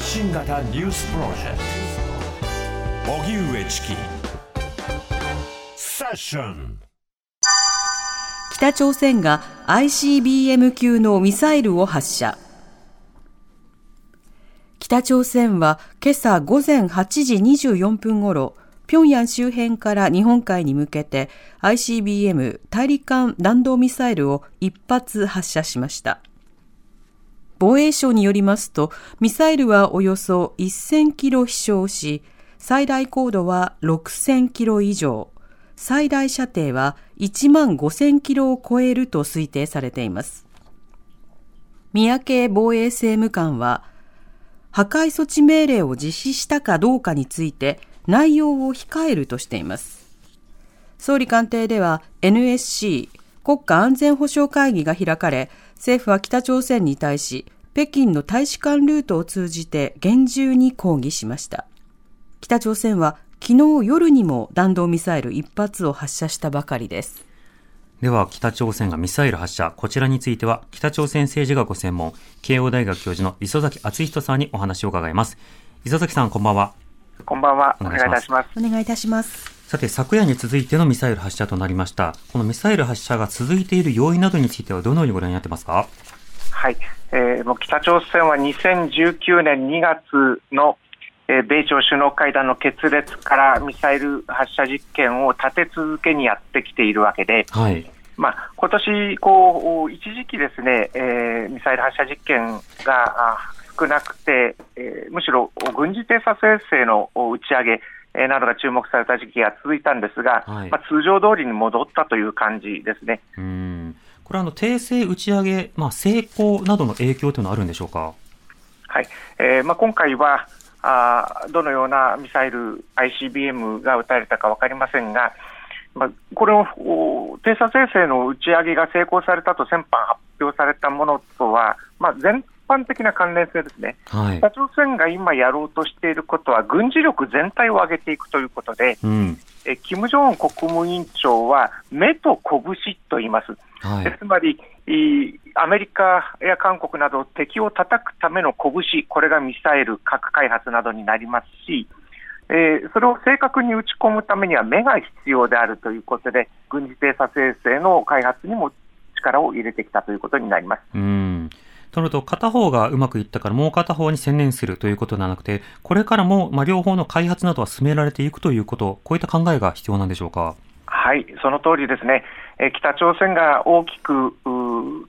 発信型ニュースプロジェクト。荻上チキ。セッション。北朝鮮が ICBM 級のミサイルを発射。北朝鮮は今朝午前8時24分ごろ平壌周辺から日本海に向けて ICBM 大陸間弾道ミサイルを一発発射しました。防衛省によりますと、ミサイルはおよそ1000キロ飛翔し、最大高度は6000キロ以上、最大射程は1万5000キロを超えると推定されています。三宅防衛政務官は、破壊措置命令を実施したかどうかについて内容を控えるとしています。総理官邸では NSC 国家安全保障会議が開かれ、政府は北朝鮮に対し、北京の大使館ルートを通じて厳重に抗議しました。北朝鮮は昨日夜にも弾道ミサイル1発を発射したばかりです。では、北朝鮮がミサイル発射、こちらについては、北朝鮮政治がご専門、慶応大学教授の磯崎敦人さんにお話を伺います。磯崎さん、こんばんは。こんばんは。お願いいたします。お願いいたします。さて、昨夜に続いてのミサイル発射となりました。このミサイル発射が続いている要因などについてはどのようにご覧になってますか？はい、えー、もう北朝鮮は2019年2月の、えー、米朝首脳会談の決裂からミサイル発射実験を立て続けにやってきているわけで、はい、まあ今年こう一時期ですね、えー、ミサイル発射実験が少なくて、えー、むしろ軍事偵察衛星の打ち上げえなどが注目された時期が続いたんですが、はい、まあ、通常通りに戻ったという感じですね。うんこれはあの訂正打ち上げ、まあ、成功などの影響というのはあるんでしょうか？はいえーまあ、今回はあどのようなミサイル、ICBM が撃たれたか分かりませんが、まあ、これを偵察衛星の打ち上げが成功されたと先般発表されたものとは、まあ、全般的な関連性ですね、はい、北朝鮮が今やろうとしていることは、軍事力全体を上げていくということで、うん、え金正恩国務委員長は目と拳と言います、はい、つまりアメリカや韓国など敵を叩くための拳、これがミサイル、核開発などになりますし、えー、それを正確に打ち込むためには目が必要であるということで、軍事偵察衛星の開発にも力を入れてきたということになります。となると、片方がうまくいったからもう片方に専念するということではなくて、これからも、まあ、両方の開発などは進められていくということ、こういった考えが必要なんでしょうか？はい、その通りですね。え北朝鮮が大きく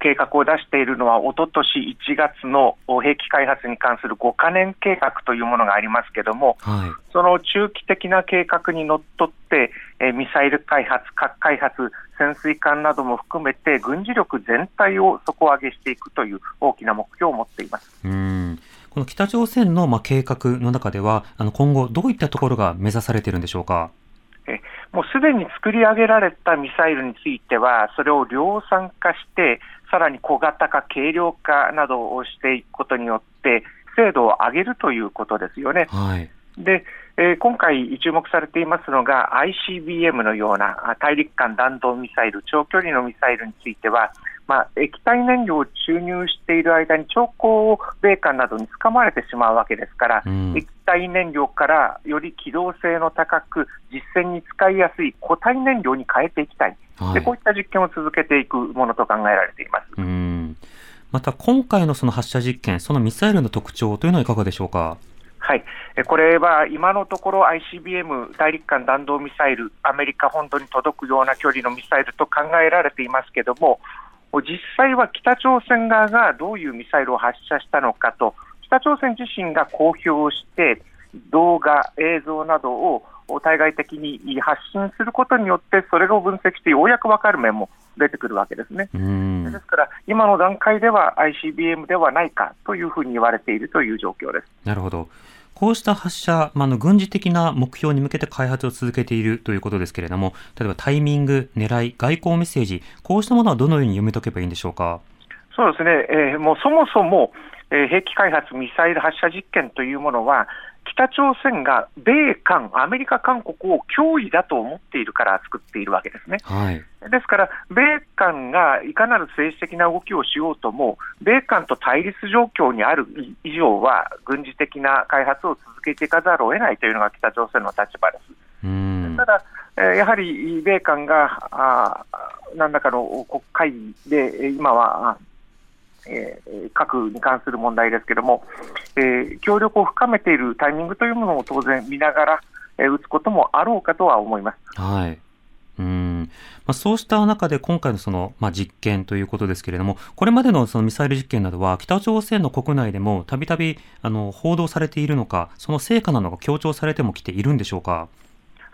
計画を出しているのは、おととし1月の兵器開発に関する5か年計画というものがありますけれども、はい、その中期的な計画にのっとって、えミサイル開発、核開発、潜水艦なども含めて、軍事力全体を底上げしていくという大きな目標を持っています。うん。この北朝鮮のまあ計画の中では、あの今後、どういったところが目指されているんでしょうか？えもうすでに作り上げられたミサイルについては、それを量産化して、さらに小型化、軽量化などをしていくことによって、精度を上げるということですよね。はい、でえー、今回注目されていますのが ICBM のような大陸間弾道ミサイル、長距離のミサイルについては、まあ、液体燃料を注入している間に兆候米韓などにつかまれてしまうわけですから、うん、液体燃料からより機動性の高く、実戦に使いやすい固体燃料に変えていきたい、はい、でこういった実験を続けていくものと考えられています。うん。また今回のその発射実験、そのミサイルの特徴というのはいかがでしょうか？はい、これは今のところ ICBM・ 大陸間弾道ミサイル、アメリカ本土に届くような距離のミサイルと考えられていますけれども、実際は北朝鮮側がどういうミサイルを発射したのかと、北朝鮮自身が公表して、動画、映像などを対外的に発信することによって、それを分析してようやく分かる面も出てくるわけですね。ですから、今の段階では ICBM ではないかというふうに言われているという状況です。なるほど。こうした発射、まあ、の軍事的な目標に向けて開発を続けているということですけれども、例えばタイミング、狙い、外交メッセージ、こうしたものはどのように読み解けばいいんでしょうか？そうですね、えー、もうそもそも、えー、兵器開発、ミサイル発射実験というものは、北朝鮮が米韓、アメリカ、韓国を脅威だと思っているから作っているわけですね。はい。ですから、米韓がいかなる政治的な動きをしようとも、米韓と対立状況にある以上は、軍事的な開発を続けていかざるを得ないというのが北朝鮮の立場です。うん。ただ、えーやはり米韓があー何らかの国会議で、えー今は、あえー核に関する問題ですけれども、えー協力を深めているタイミングというものを当然見ながら、えー打つこともあろうかとは思います。はい。うんまあ、そうした中で今回のその、まあ、実験ということですけれども、これまでのそのミサイル実験などは北朝鮮の国内でもたびたび報道されているのか、その成果なのが強調されてもきているんでしょうか？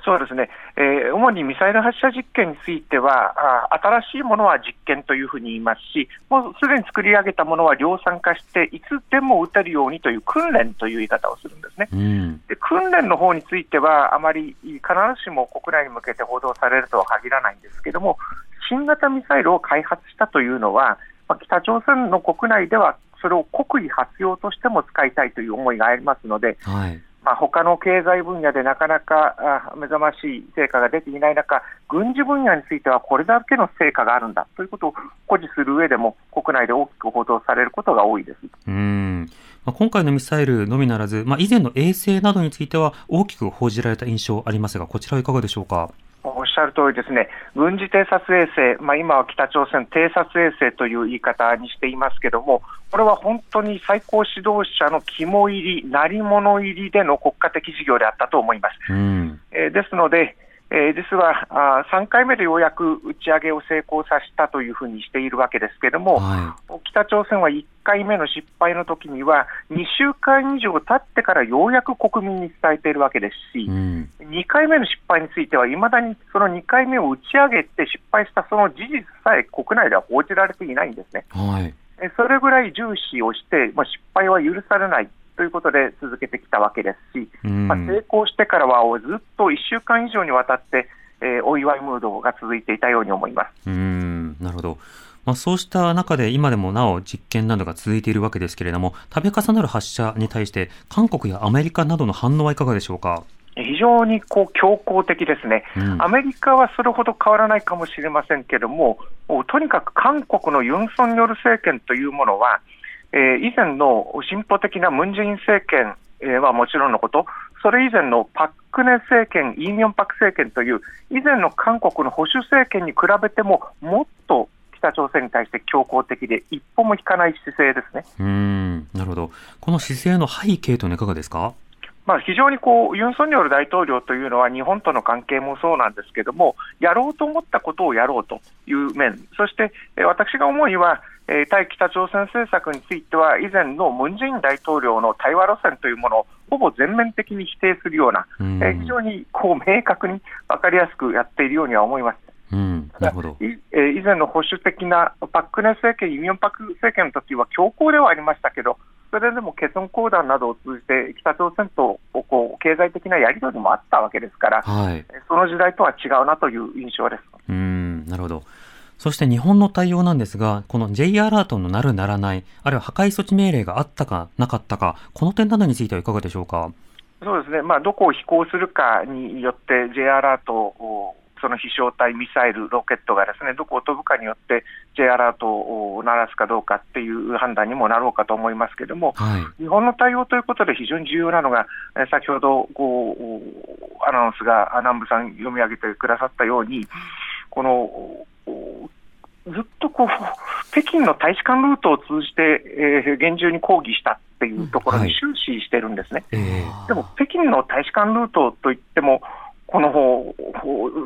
そうですね、えー主にミサイル発射実験についてはあ、新しいものは実験というふうに言いますし、もうすでに作り上げたものは量産化して、いつでも撃てるようにという訓練という言い方をするんですね。うん。で訓練の方については、あまり必ずしも国内に向けて報道されるとは限らないんですけども、新型ミサイルを開発したというのは、まあ北朝鮮の国内では、それを国威発揚としても使いたいという思いがありますので、はい。まあ、他の経済分野でなかなか目覚ましい成果が出ていない中、軍事分野についてはこれだけの成果があるんだということを誇示する上でも、国内で大きく報道されることが多いです。うん。まあ、今回のミサイルのみならず、まあ、以前の衛星などについては大きく報じられた印象ありますが、こちらはいかがでしょうか？おっしゃる通りですね、軍事偵察衛星、まあ、今は北朝鮮偵察衛星という言い方にしていますけども、これは本当に最高指導者の肝入り、鳴り物入りでの国家的事業であったと思います。うん。えーですので、えー実はあ3回目でようやく打ち上げを成功させたというふうにしているわけですけれども、は北朝鮮は1回目の失敗の時には、2週間以上経ってからようやく国民に伝えているわけですい。しう、ん。2回目の失敗については、いまだにその2回目を打ち上げて失敗したその事実さえ国内では報じられていないんですね。はい。えそれぐらい重視をして、まあ、失敗は許されないということで続けてきたわけですし、うん。まあ、成功してからはずっと1週間以上にわたって、えーお祝いムードが続いていたように思います。うーん、なるほど。まあ、そうした中で今でもなお実験などが続いているわけですけれども、度重なる発射に対して韓国やアメリカなどの反応はいかがでしょうか？非常にこう強硬的ですね、うんアメリカはそれほど変わらないかもしれませんけども、とにかく韓国のユン・ソンニョル政権というものは、えー以前の進歩的なムン・ジェイン政権、えはもちろんのこと、それ以前のパク・クネ政権、イ・ミョンパク政権という、以前の韓国の保守政権に比べても、もっと北朝鮮に対して強硬的で、一歩も引かない姿勢ですね。うん、なるほど。この姿勢の背景というのはいかがですか？まあ、非常にこうユン・ソンニョル大統領というのは日本との関係もそうなんですけども、やろうと思ったことをやろうという面、そしてえー私が思うには、えー対北朝鮮政策については、以前のムン・ジェイン大統領の対話路線というものをほぼ全面的に否定するような、うんえー非常にこう明確に分かりやすくやっているようには思います。うん、なるほど。以前の保守的なパク・クネ政権、イ・ミョンパク政権の時は強硬ではありましたけど、それでもケソン講談などを通じて、北朝鮮とこう経済的なやり取りもあったわけですから、はい。その時代とは違うなという印象です。うーん、なるほど。そして日本の対応なんですが、この J アラートのなるならない、あるいは破壊措置命令があったかなかったか、この点などについてはいかがでしょうか？そうですね、まあ、どこを飛行するかによって、J アラートを、その飛翔体、ミサイル、ロケットがですねどこを飛ぶかによって、J アラートを鳴らすかどうかっていう判断にもなろうかと思いますけれども、はい。日本の対応ということで非常に重要なのが、えー先ほどこうアナウンスがあ南部さん読み上げてくださったように、このおずっとこう北京の大使館ルートを通じて、えー厳重に抗議したっていうところはいに終始してるんですね。ええでも北京の大使館ルートといっても、この方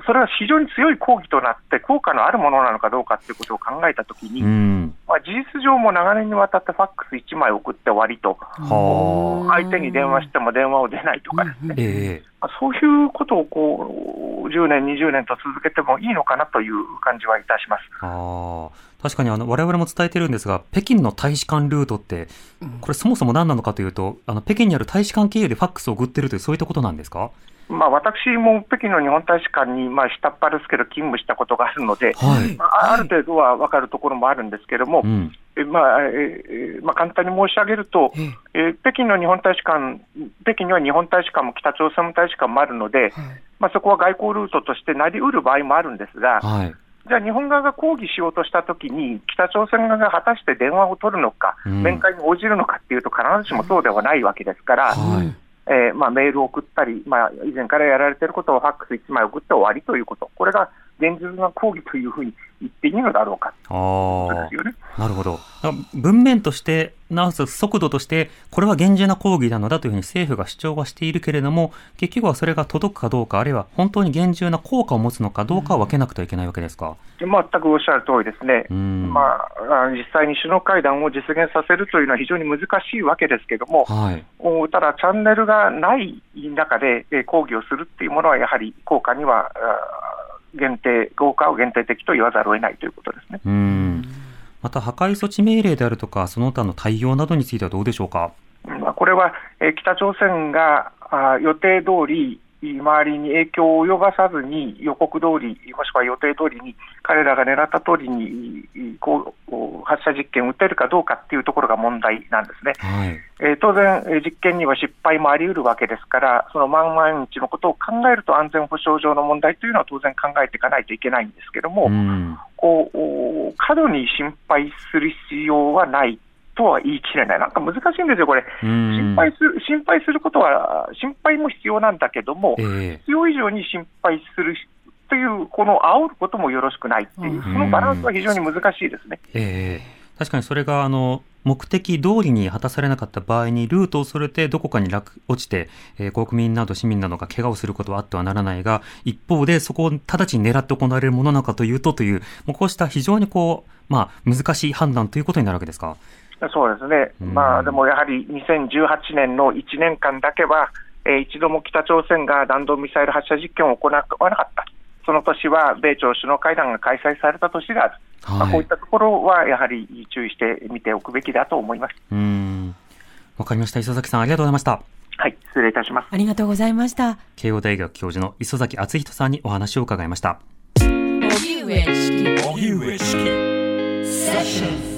それは非常に強い抗議となって、効果のあるものなのかどうかということを考えたときに、うん。まあ、事実上も長年にわたってファックス1枚送って終わりと、はあ。相手に電話しても電話を出ないとかですね、ええまあそういうことをこう10年、20年と続けてもいいのかなという感じはいたします。確かにあの我々も伝えてるんですが、北京の大使館ルートって、これそもそも何なのかというと、あの北京にある大使館経由でファックスを送ってるという、そういったことなんですか？まあ、私も北京の日本大使館に、まあ、下っ端ですけど、勤務したことがあるので、はい。まあ、ある程度は分かるところもあるんですけれども、うん。えまあええまあ、簡単に申し上げると、えー北京の日本大使館、北京には日本大使館も北朝鮮大使館もあるので、まあ、そこは外交ルートとしてなりうる場合もあるんですが、はい。じゃあ日本側が抗議しようとしたときに、北朝鮮側が果たして電話を取るのか、うん面会に応じるのかっていうと、必ずしもそうではないわけですから、はい。えーまあ、メールを送ったり、まあ、以前からやられていることをファックス1枚送って終わりということ、これが現実な抗議というふうに言っていいのだろうかあ。なるほど。文面として、なお速度として、これは厳重な抗議なのだというふうに政府が主張はしているけれども、結局はそれが届くかどうか、あるいは本当に厳重な効果を持つのかどうかを分けなくてはいけないわけですか。で全くおっしゃる通りですね。うん。まあ、あ実際に首脳会談を実現させるというのは非常に難しいわけですけども、はい。おただ、チャンネルがない中でえー抗議をするっていうものは、やはり効果にはあー限定、効果を限定的と言わざるを得ないということですね。うん。また、破壊措置命令であるとか、その他の対応などについてはどうでしょうか？まあ、これは、えー北朝鮮が予定通り、周りに影響を及ばさずに予告通り、もしくは予定通りに、彼らが狙った通りにこう発射実験を打てるかどうかっていうところが問題なんですね。はい。えー当然、えー実験には失敗もあり得るわけですから、その万万日のことを考えると、安全保障上の問題というのは当然考えていかないといけないんですけども、うん。こうお過度に心配する必要はないとは言い切れない、なんか難しいんですよ、これ。うん。心配する心配することは、心配も必要なんだけども、ええ必要以上に心配するという、この煽ることもよろしくないっていう、そのバランスは非常に難しいですね。ええ確かにそれがあの目的通りに果たされなかった場合にルートをそれてどこかに落落ちて、えー国民など市民などが怪我をすることはあってはならないが一方でそこを直ちに狙って行われるものなのかというとというもうこうした非常にこう、まあ、難しい判断ということになるわけですか？そうですね、うんまあ、でもやはり2018年の1年間だけは、えー一度も北朝鮮が弾道ミサイル発射実験を行わなかった、その年は米朝首脳会談が開催された年である、まあ、はいこういったところはやはり注意して見ておくべきだと思います。うんわかりました磯崎さんありがとうございました。はい、失礼いたします。ありがとうございました。慶応大学教授の磯崎敦人さんにお話を伺いました。荻上チキセッション